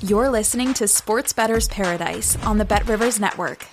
You're listening to Sports Bettor's Paradise on the Bet Rivers Network.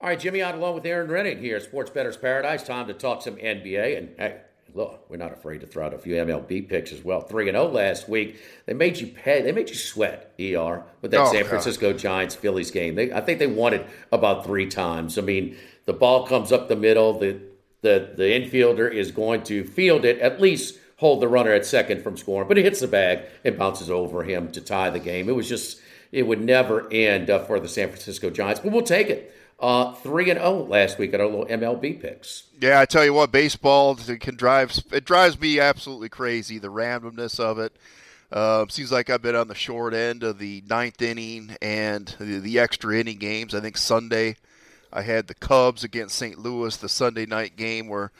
All right, Jimmy Ott along with Erin Rynning here, Sports Bettor's Paradise. Time to talk some NBA. And hey, look, we're not afraid to throw out a few MLB picks as well. 3 and 0 last week. They made you pay, they made you sweat, ER, with that Oh, San God. Francisco Giants Phillies game. They, I think they won it about three times. I mean, the ball comes up the middle, the, the, the infielder is going to field it, at least hold the runner at second from scoring, but it hits the bag and bounces over him to tie the game. It was just, it would never end uh, for the San Francisco Giants, but we'll take it. Uh, 3 and 0 last week at our little MLB picks. Yeah, I tell you what, baseball can drive. It drives me absolutely crazy. The randomness of it. Uh, seems like I've been on the short end of the ninth inning and the, the extra inning games. I think Sunday, I had the Cubs against St. Louis, the Sunday night game where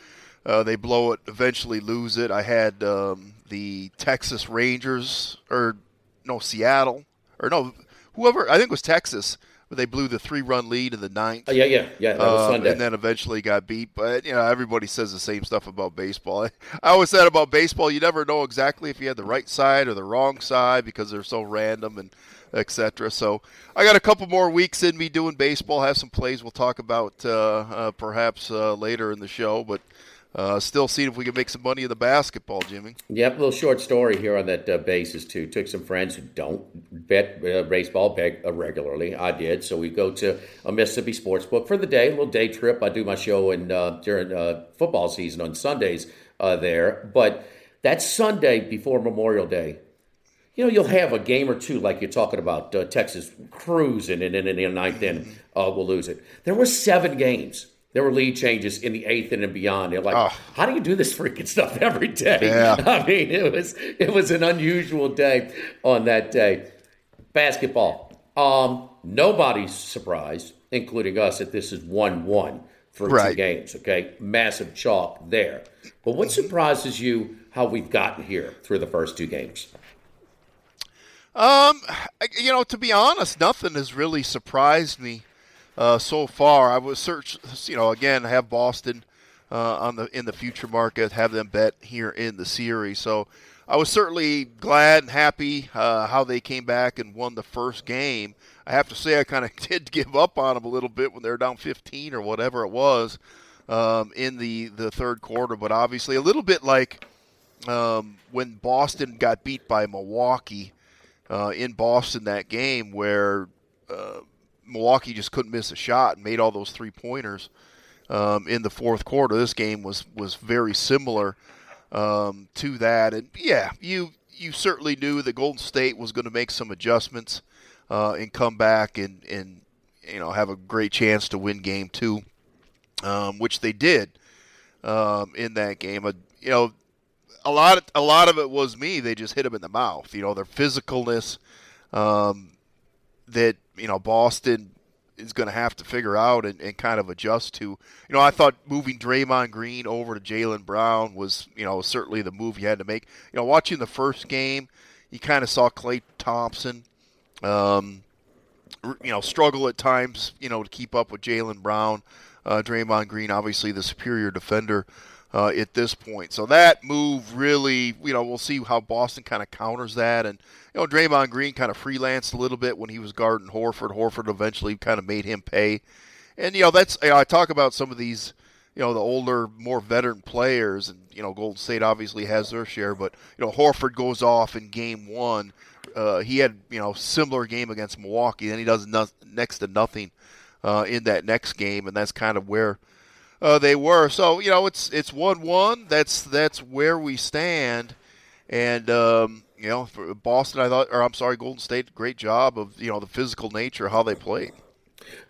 uh, they blow it, eventually lose it. I had um, the Texas Rangers, or no, Seattle, or no, whoever. I think it was Texas, but they blew the three-run lead in the ninth. Oh, yeah, yeah, yeah. That was Um, and then eventually got beat. But you know, everybody says the same stuff about baseball. I, I always said about baseball, you never know exactly if you had the right side or the wrong side because they're so random and etc. So I got a couple more weeks in me doing baseball. Have some plays we'll talk about uh, uh, perhaps uh, later in the show, but. Uh, still seeing if we can make some money in the basketball, Jimmy. Yep, a little short story here on that uh, basis too. Took some friends who don't bet uh, baseball bet uh, regularly. I did, so we go to a Mississippi sports book for the day. A little day trip. I do my show in uh, during uh, football season on Sundays there, but that Sunday before Memorial Day, you know, you'll have a game or two like you're talking about uh, Texas cruising, and in the ninth inning, uh, we'll lose it. There were seven games. There were lead changes in the eighth and beyond. They're like, Oh. how do you do this freaking stuff every day? Yeah. I mean, it was it was an unusual day on that day. Basketball. Um, nobody's surprised, including us, that this is one-one for two games. Okay, massive chalk there. But what surprises you? How we've gotten here through the first two games? Um, you know, to be honest, nothing has really surprised me uh, so far. I was search, you know, again, have Boston uh, on the in the future market, have them bet here in the series. So I was certainly glad and happy uh, how they came back and won the first game. I have to say, I kind of did give up on them a little bit when they were down 15 or whatever it was um, in the the third quarter. But obviously, a little bit like um, when Boston got beat by Milwaukee uh, in Boston that game, where uh, Milwaukee just couldn't miss a shot and made all those three pointers um, in the fourth quarter. This game was was very similar um, to that, and yeah, you you certainly knew that Golden State was going to make some adjustments uh, and come back and and you know have a great chance to win Game Two, um, which they did um, in that game. Uh, you know, a lot of a lot of it was me. They just hit them in the mouth. You know, their physicalness um, that you know Boston is going to have to figure out and, and kind of adjust to. You know, I thought moving Draymond Green over to Jaylen Brown was you know certainly the move you had to make. You know, watching the first game, you kind of saw Klay Thompson. Um, you know, struggle at times, you know, to keep up with Jaylen Brown. Uh, Draymond Green, obviously the superior defender uh, at this point. So that move really, you know, we'll see how Boston kind of counters that. And, you know, Draymond Green kind of freelanced a little bit when he was guarding Horford. Horford eventually kind of made him pay. And, you know, that's, you know, I talk about some of these, you know, the older, more veteran players. And, you know, Golden State obviously has their share. But, you know, Horford goes off in game one. Uh, he had, you know, similar game against Milwaukee. Then he does no- next to nothing uh, in that next game, and that's kind of where uh, they were. So you know, it's it's one one. That's that's where we stand, and um, you know, for Boston, I thought, or I'm sorry, Golden State, great job of you know the physical nature how they played.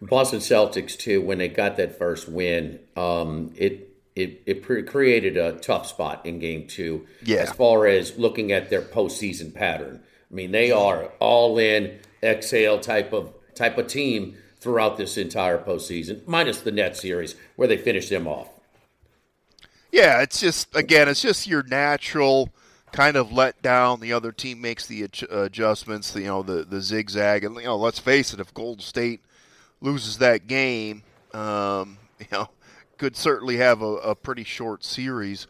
Boston Celtics too, when they got that first win, um, it it, it pre- created a tough spot in game two yeah. as far as looking at their postseason pattern. I mean, they are all in exhale type of type of team throughout this entire postseason, minus the net series where they finished them off. Yeah, it's just again, it's just your natural kind of let down. The other team makes the adjustments, you know, the the zigzag, and you know, let's face it, if Golden State loses that game, um, you know, could certainly have a, a pretty short series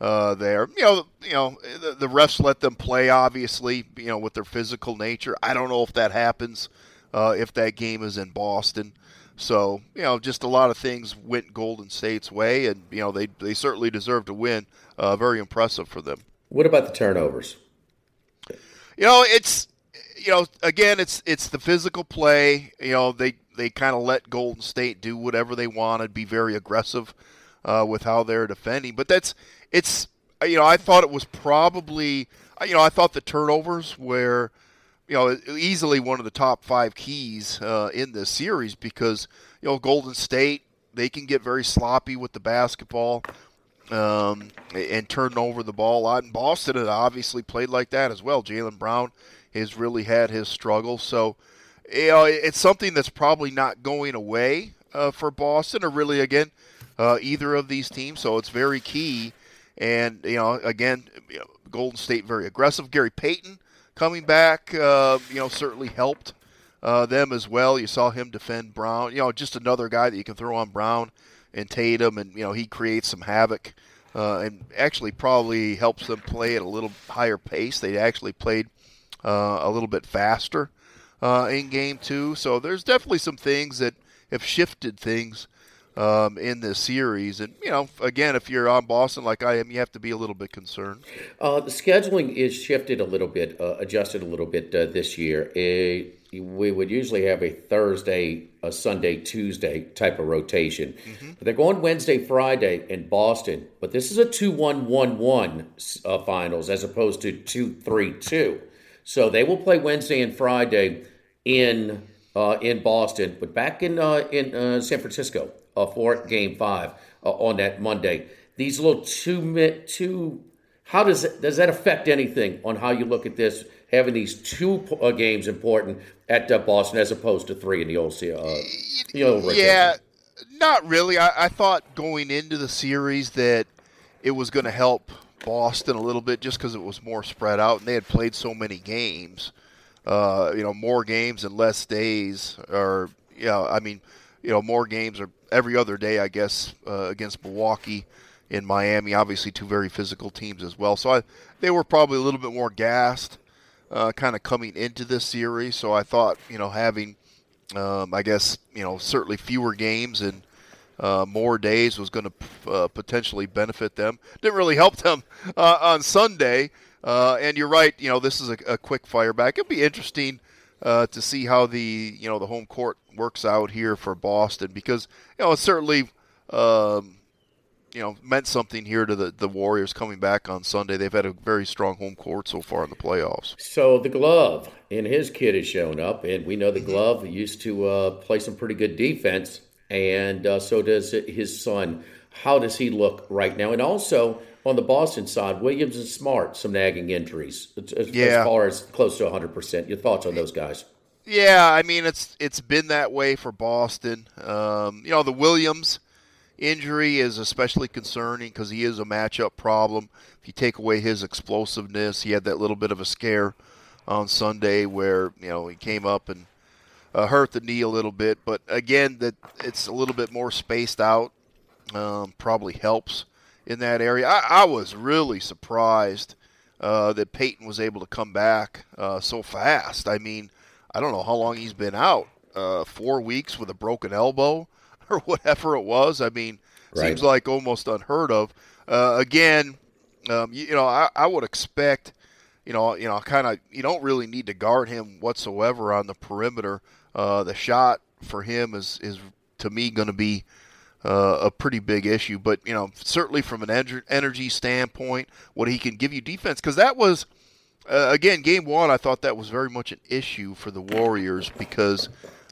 uh, there. You know, you know, the, the, refs let them play. Obviously, you know, with their physical nature. I don't know if that happens uh, if that game is in Boston. So you know, just a lot of things went Golden State's way, and you know they they certainly deserve to win. Uh, very impressive for them. What about the turnovers? You know, it's you know again, it's it's the physical play. You know, they they kind of let Golden State do whatever they wanted, be very aggressive uh, with how they're defending. But that's it's you know I thought it was probably you know I thought the turnovers were you know easily one of the top five keys uh, in this series because you know Golden State they can get very sloppy with the basketball. Um, and turn over the ball a lot. And Boston had obviously played like that as well. Jaylen Brown has really had his struggles. So, you know, it's something that's probably not going away uh, for Boston or really, again, uh, either of these teams. So it's very key. And, you know, again, Golden State very aggressive. Gary Payton coming back, uh, you know, certainly helped uh, them as well. You saw him defend Brown. You know, just another guy that you can throw on Brown and Tatum, and, you know, he creates some havoc. Uh, and actually probably helps them play at a little higher pace. They actually played uh, a little bit faster uh, in game two. So there's definitely some things that have shifted things um, in this series. And, you know, again, if you're on Boston like I am, you have to be a little bit concerned. Uh, the scheduling is shifted a little bit, uh, adjusted a little bit uh, this year. It, we would usually have a Thursday, a Sunday, Tuesday type of rotation. Mm-hmm. But they're going Wednesday, Friday in Boston. But this is a 2 1 1 1 uh, finals as opposed to 2 3 2. So they will play Wednesday and Friday in uh, in Boston, but back in uh, in uh, San Francisco uh, for Game Five uh, on that Monday. These little two two. How does it, does that affect anything on how you look at this? Having these two uh, games important at Boston as opposed to three in the old uh, the old yeah, not really. I, I thought going into the series that it was going to help Boston a little bit just because it was more spread out and they had played so many games. Uh, you know, more games and less days, or you know, I mean, you know, more games or every other day, I guess, uh, against Milwaukee in Miami. Obviously, two very physical teams as well. So I, they were probably a little bit more gassed, uh, kind of coming into this series. So I thought, you know, having, um, I guess, you know, certainly fewer games and uh, more days was going to uh, potentially benefit them. Didn't really help them uh, on Sunday. Uh, and you're right. You know, this is a, a quick fire back. It'll be interesting uh, to see how the you know the home court works out here for Boston because you know it certainly um, you know meant something here to the the Warriors coming back on Sunday. They've had a very strong home court so far in the playoffs. So the glove and his kid has shown up, and we know the glove used to uh, play some pretty good defense and uh, so does his son. How does he look right now? And also on the Boston side, Williams and Smart, some nagging injuries as, yeah. as far as close to 100%. Your thoughts on those guys? Yeah, I mean it's it's been that way for Boston. Um, you know the Williams injury is especially concerning because he is a matchup problem. If you take away his explosiveness, he had that little bit of a scare on Sunday where you know he came up and uh, hurt the knee a little bit. But again, that it's a little bit more spaced out um, probably helps in that area. I, I was really surprised uh, that Payton was able to come back uh, so fast. I mean, I don't know how long he's been out. Uh, four weeks with a broken elbow or whatever it was. I mean, right. seems like almost unheard of. Uh, again, um, you, you, know, I, I would expect you know, you know, kind of you don't really need to guard him whatsoever on the perimeter. Uh, the shot for him is is to me going to be uh, a pretty big issue. But you know, certainly from an energy standpoint, what he can give you defense, because that was uh, again game one. I thought that was very much an issue for the Warriors because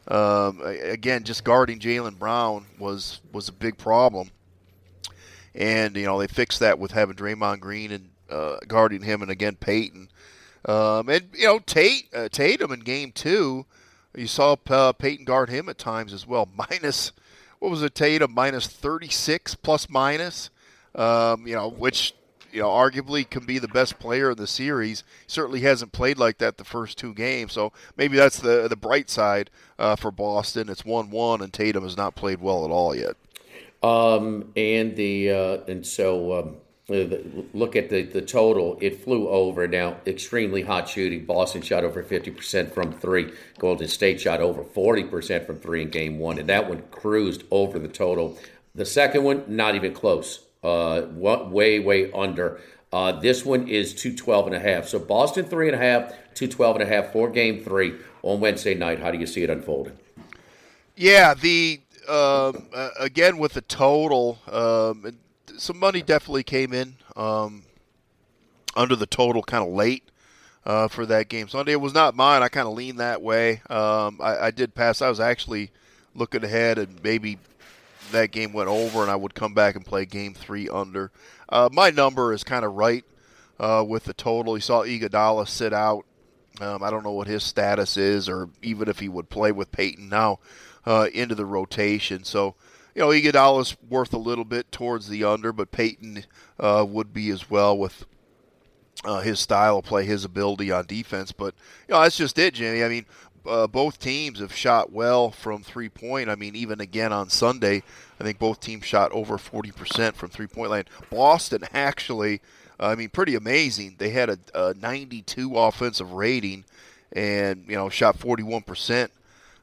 um, again, just guarding Jaylen Brown was was a big problem. And you know they fixed that with having Draymond Green and uh, guarding him, and again Payton. Um, and you know Tate uh, Tatum in game two, you saw Payton guard him at times as well. Minus what was it, Tatum minus 36 plus minus, um, you know, which you know arguably can be the best player in the series. Certainly hasn't played like that the first two games, so maybe that's the the bright side uh, for Boston. It's one one, and Tatum has not played well at all yet. Um, and the uh, and so. Um look at the, the total, it flew over. Now, extremely hot shooting. Boston shot over 50% from three. Golden State shot over 40% from three in game one, and that one cruised over the total. The second one, not even close. Uh, way, way under. Uh, this one is 212 and a half. So Boston three and a half, 212 and a half for game three on Wednesday night. How do you see it unfolding? Yeah, the uh, again with the total, um, some money definitely came in um, under the total kind of late uh, for that game Sunday. It was not mine. I kind of leaned that way. Um, I, I, did pass. I was actually looking ahead, and maybe that game went over, and I would come back and play game three under. Uh, my number is kind of right uh, with the total. You saw Iguodala sit out. Um, I don't know what his status is, or even if he would play with Payton now uh, into the rotation. So you know, Iguodala's worth a little bit towards the under, but Payton uh, would be as well with uh, his style of play, his ability on defense. But you know, that's just it, Jimmy. I mean, uh, both teams have shot well from three point. I mean, even again on Sunday, I think both teams shot over forty percent from three point line. Boston actually, I mean, pretty amazing. They had a, a ninety-two offensive rating, and you know, shot forty-one percent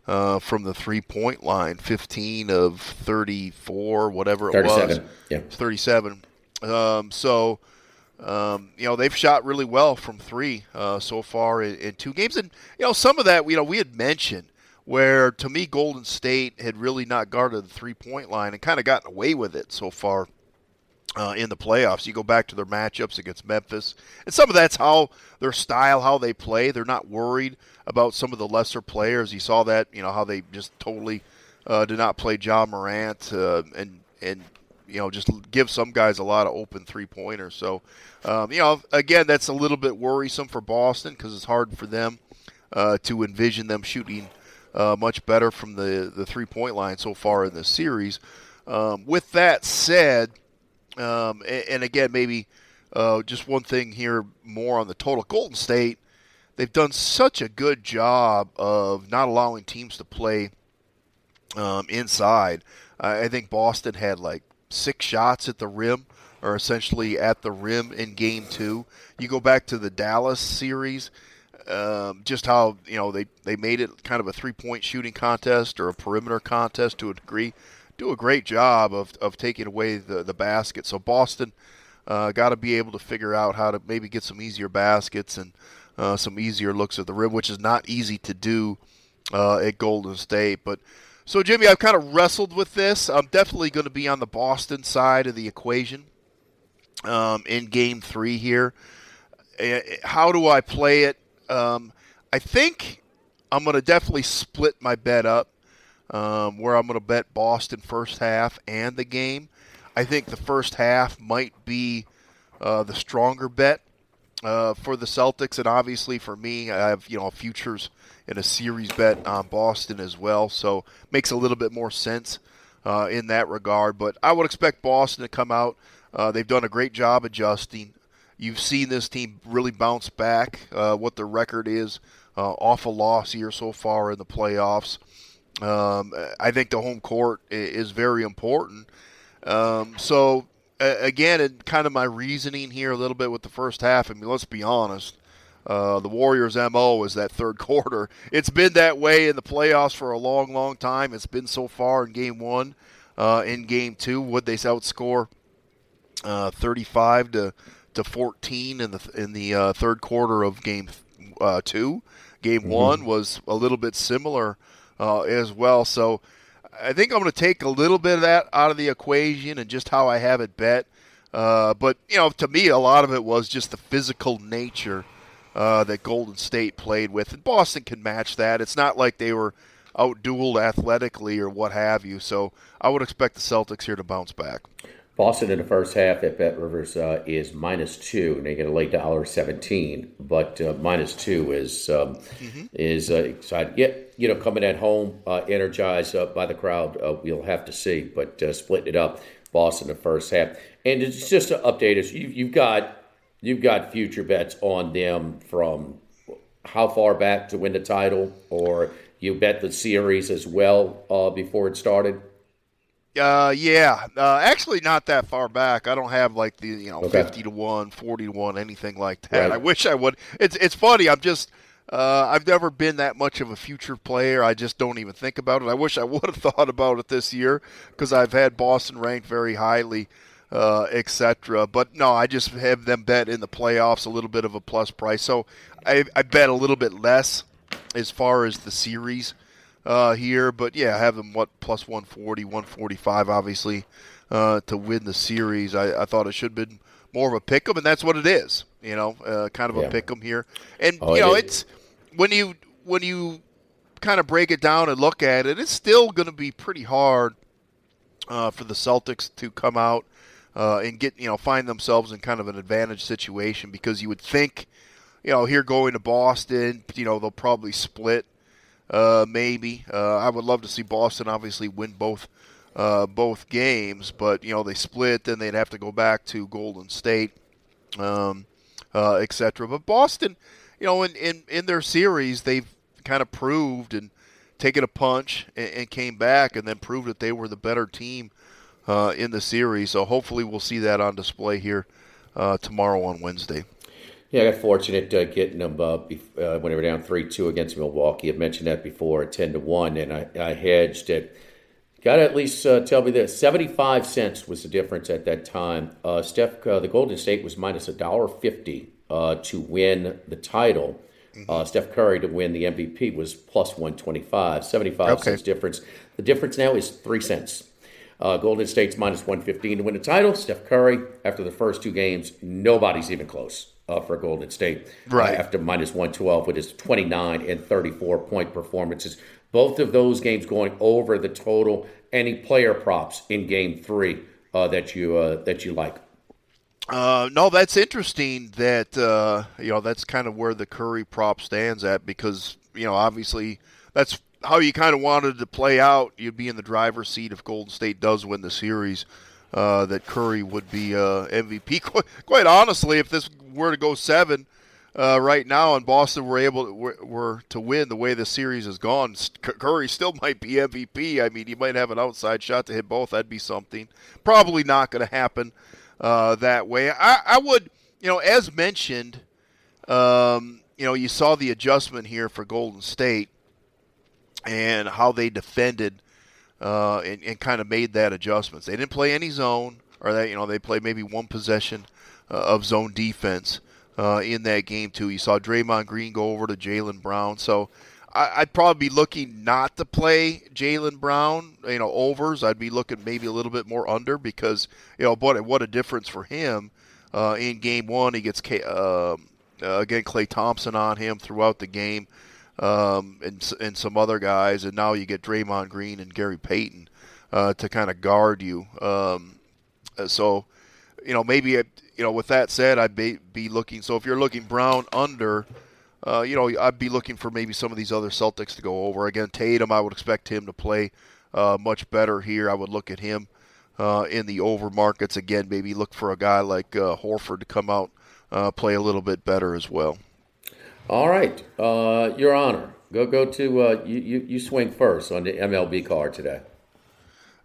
uh, from the three point line, 15 of 34, whatever it 37. was. Yeah. 37. Um, so, um, you know, they've shot really well from three uh, so far in, in, two games. And, you know, some of that, you know, we had mentioned where to me Golden State had really not guarded the three point line and kind of gotten away with it so far uh, in the playoffs. You go back to their matchups against Memphis, and some of that's how their style, how they play. They're not worried about some of the lesser players. You saw that, you know, how they just totally uh, did not play Ja Morant uh, and and you know just give some guys a lot of open three pointers. So, um, you know, again, that's a little bit worrisome for Boston because it's hard for them uh, to envision them shooting uh, much better from the the three point line so far in the series. Um, with that said um, and, and, again, maybe uh, just one thing here more on the total. Golden State, they've done such a good job of not allowing teams to play um, inside. I think Boston had like six shots at the rim, or essentially at the rim in game two. You go back to the Dallas series. Um, just how you know they, they made it kind of a three point shooting contest or a perimeter contest to a degree do a great job of, of taking away the, the basket. So Boston uh, got to be able to figure out how to maybe get some easier baskets and uh, some easier looks at the rim, which is not easy to do uh, at Golden State. But so Jimmy, I've kind of wrestled with this. I'm definitely going to be on the Boston side of the equation um, in Game Three here. Eh, how do I play it? Um, I think I'm going to definitely split my bet up um, where I'm going to bet Boston first half and the game. I think the first half might be uh, the stronger bet uh, for the Celtics, and obviously for me, I have you know futures in a series bet on Boston as well, so makes a little bit more sense uh, in that regard. But I would expect Boston to come out. Uh, they've done a great job adjusting. You've seen this team really bounce back. Uh, what the record is uh, off a loss here so far in the playoffs. Um, I think the home court is very important. Um, so again, and kind of my reasoning here a little bit with the first half. I mean, let's be honest. Uh, the Warriors' MO is that third quarter. It's been that way in the playoffs for a long, long time. It's been so far in game one. Uh, in game two, would they outscore uh, 35 to, to 14 in the in the uh, third quarter of game uh, two? Game mm-hmm. one was a little bit similar uh, as well. So I think I'm going to take a little bit of that out of the equation and just how I have it bet. Uh, but you know, to me, a lot of it was just the physical nature uh, that Golden State played with, and Boston can match that. It's not like they were outdueled athletically or what have you. So I would expect the Celtics here to bounce back. Boston in the first half at Bet Rivers uh, is minus two, and they get a late dollar seventeen. But uh, minus two is um, mm-hmm. is uh, exciting. Yeah, you know, coming at home, uh, energized uh, by the crowd, uh, we'll have to see. But uh, splitting it up, Boston in the first half, and it's just to update us. You, you've got you've got future bets on them from how far back to win the title, or you bet the series as well before it started. Uh, yeah. Uh, actually, not that far back. I don't have like the you know okay. fifty to one, 40 to one, anything like that. Right. I wish I would. It's it's funny. I'm just. Uh, I've never been that much of a future player. I just don't even think about it. I wish I would have thought about it this year because I've had Boston ranked very highly, uh, etc. But no, I just have them bet in the playoffs a little bit of a plus price. So I, I bet a little bit less as far as the series uh, here. But yeah, I have them what plus 140, 145, obviously, uh, to win the series. I, I, thought it should have been more of a pick 'em, and that's what it is. You know, uh, kind of yeah. a pick 'em here. And oh, you know, it it's when you when you kind of break it down and look at it, it's still going to be pretty hard uh, for the Celtics to come out. Uh, and get you know find themselves in kind of an advantage situation because you would think you know here going to Boston you know they'll probably split uh, maybe. Uh, I would love to see Boston obviously win both uh, both games, but you know they split, then they'd have to go back to Golden State, um, uh, etc. But Boston, you know, in, in in their series, they've kind of proved and taken a punch and, and, came back, and then proved that they were the better team uh, in the series. So hopefully, we'll see that on display here tomorrow on Wednesday. Yeah, I got fortunate uh, getting them uh, bef- uh, when they were down three two against Milwaukee. I've mentioned that before ten to one, and I, I hedged it. Got to at least uh, tell me this: seventy-five cents was the difference at that time. Uh, Steph, uh, the Golden State was minus a dollar fifty to win the title. Mm-hmm. Steph Curry to win the MVP was plus one twenty-five. Seventy-five okay. cents difference. The difference now is three cents. Golden State's minus one fifteen to win the title. Steph Curry, after the first two games, nobody's even close uh, for Golden State. Uh, right. Uh, after minus 112 with his 29 and 34 point performances. Both of those games going over the total. Any player props in game three uh, that you uh, that you like? Uh, no, that's interesting. That you know that's kind of where the Curry prop stands at because you know obviously that's how you kind of wanted to play out. You'd be in the driver's seat if Golden State does win the series. Uh, that Curry would be uh, MVP. Quite, quite, honestly, if this were to go seven uh, right now, and Boston were able to, were, were, to win the way the series has gone, Curry still might be MVP. I mean, he might have an outside shot to hit both. That'd be something. Probably not going to happen uh, that way. I, I, would, you know, as mentioned, um, you know, you saw the adjustment here for Golden State and how they defended uh, and, and kind of made that adjustments. They didn't play any zone, or that you know they played maybe one possession uh, of zone defense uh, in that game too. You saw Draymond Green go over to Jaylen Brown, so I, would probably be looking not to play Jaylen Brown. You know, overs. I'd be looking maybe a little bit more under because you know, what what a difference for him uh, in game one. He gets K, uh, again Klay Thompson on him throughout the game. Um, and, and some other guys, and now you get Draymond Green and Gary Payton uh, to kind of guard you. Um, so, you know, maybe you know, with that said, I'd be, be looking. So if you're looking Brown under, uh, you know, I'd be looking for maybe some of these other Celtics to go over. Again, Tatum, I would expect him to play uh, much better here. I would look at him uh, in the over markets again. Maybe look for a guy like uh, Horford to come out uh, play a little bit better as well. All right, uh, Your Honor, go go to you, you, you swing first on the MLB card today.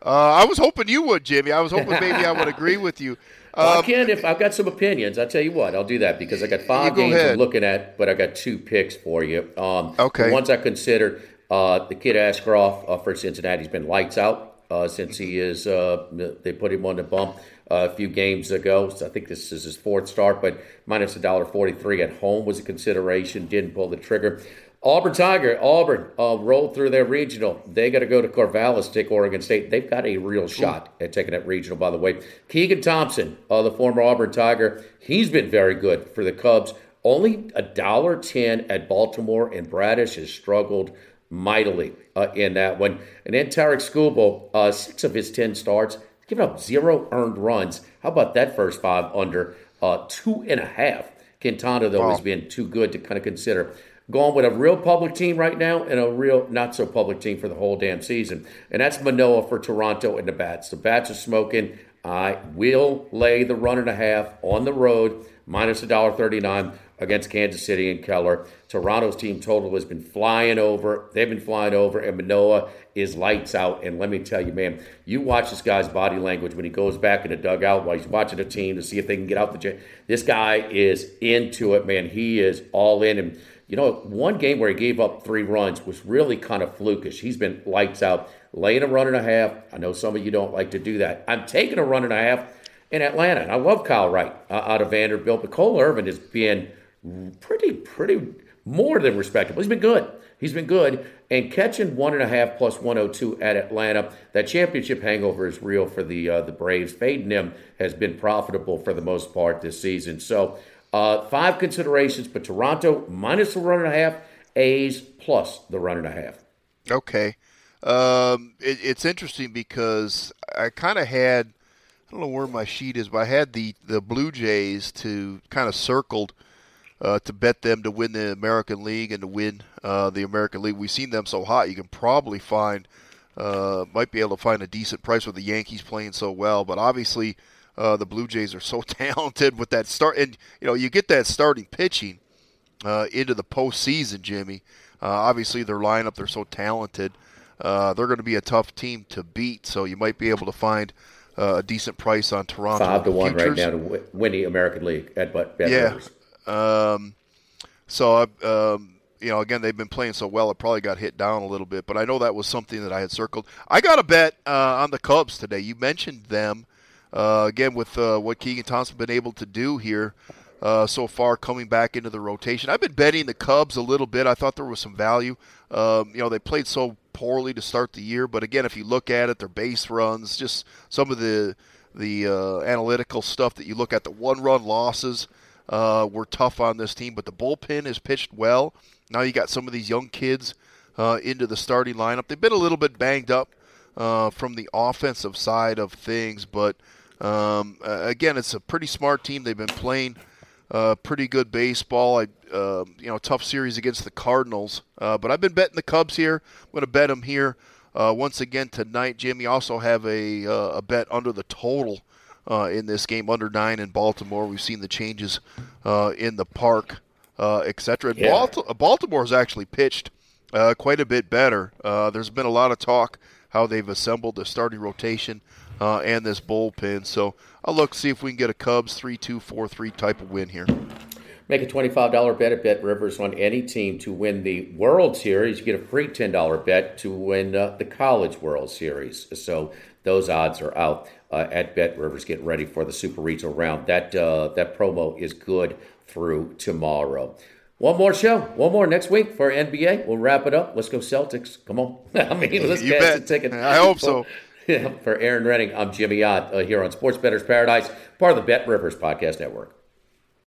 I was hoping you would, Jimmy. I was hoping maybe I would agree with you. Well, um, I can if I've got some opinions. I'll tell you what, I'll do that because I got five go games ahead. I'm looking at, but I got two picks for you. Um, okay. The ones I considered, uh, the kid Ashcraft uh, for Cincinnati's been lights out uh, since he is. Uh, they put him on the bump uh, a few games ago. So I think this is his fourth start, but minus a dollar forty three at home was a consideration. Didn't pull the trigger. Auburn Tiger, Auburn uh, rolled through their regional. They got to go to Corvallis to take Oregon State. They've got a real shot at taking that regional, by the way. Keegan Thompson, uh, the former Auburn Tiger, he's been very good for the Cubs. Only a dollar ten at Baltimore, and Bradish has struggled mightily uh, in that one. And then Tarik Skubal, uh, six of his ten starts, giving up zero earned runs. How about that first five under uh, two and a half? Quintana, though, wow. has been too good to kind of consider going with a real public team right now and a real not so public team for the whole damn season. And that's Manoah for Toronto and the Bats. The Bats are smoking. I will lay the run and a half on the road, minus $1.39 against Kansas City and Keller. Toronto's team total has been flying over. They've been flying over, and Manoah is lights out. And let me tell you, man, you watch this guy's body language when he goes back in the dugout while he's watching the team to see if they can get out the gym. This guy is into it, man. He is all in. And you know, one game where he gave up three runs was really kind of flukish. He's been lights out, laying a run and a half. I know some of you don't like to do that. I'm taking a run and a half in Atlanta. And I love Kyle Wright uh, out of Vanderbilt, but Cole Irvin has been pretty, pretty more than respectable. He's been good. He's been good. And catching one and a half plus 102 at Atlanta, that championship hangover is real for the uh, the Braves. Fading him has been profitable for the most part this season. So uh, five considerations, but Toronto minus the run and a half, A's plus the run and a half. Okay. Um, it, it's interesting because I kind of had, I don't know where my sheet is, but I had the, the Blue Jays to kind of circled uh, to bet them to win the American League and to win uh, the American League. We've seen them so hot, you can probably find, uh, might be able to find a decent price with the Yankees playing so well, but obviously – uh, the Blue Jays are so talented with that start, and you know you get that starting pitching uh, into the postseason, Jimmy. Uh, obviously, their lineup they're so talented. Uh, they're going to be a tough team to beat, so you might be able to find uh, a decent price on Toronto. Five to one right now to win the American League at but yeah. Um, so um, you know, again, they've been playing so well, it probably got hit down a little bit. But I know that was something that I had circled. I got a bet uh, on the Cubs today. You mentioned them. Uh, again, with uh, what Keegan Thompson been able to do here uh, so far, coming back into the rotation, I've been betting the Cubs a little bit. I thought there was some value. Um, you know, they played so poorly to start the year, but again, if you look at it, their base runs, just some of the the uh, analytical stuff that you look at, the one-run losses uh, were tough on this team, but the bullpen has pitched well. Now you got some of these young kids uh, into the starting lineup. They've been a little bit banged up from the offensive side of things, but um, again, it's a pretty smart team. They've been playing uh, pretty good baseball. I, uh, you know, tough series against the Cardinals, uh, but I've been betting the Cubs here. I'm going to bet them here uh, once again tonight. Jimmy also have a uh, a bet under the total uh, in this game, under nine in Baltimore. We've seen the changes in the park, etc. Yeah. Has actually pitched quite a bit better. there's been a lot of talk how they've assembled the starting rotation uh, and this bullpen. So I'll look see if we can get a Cubs 3 2 4 3 type of win here. Make a $25 bet at Bet Rivers on any team to win the World Series. You get a free $10 bet to win uh, the College World Series. So those odds are out uh, at Bet Rivers. Get ready for the Super Regional round. That, uh, that promo is good through tomorrow. One more show, one more next week for NBA. We'll wrap it up. Let's go Celtics. Come on. I mean, let's get a ticket. I hope so. For Erin Rynning, I'm Jimmy Ott uh, here on Sports Bettor's Paradise, part of the Bet Rivers Podcast Network.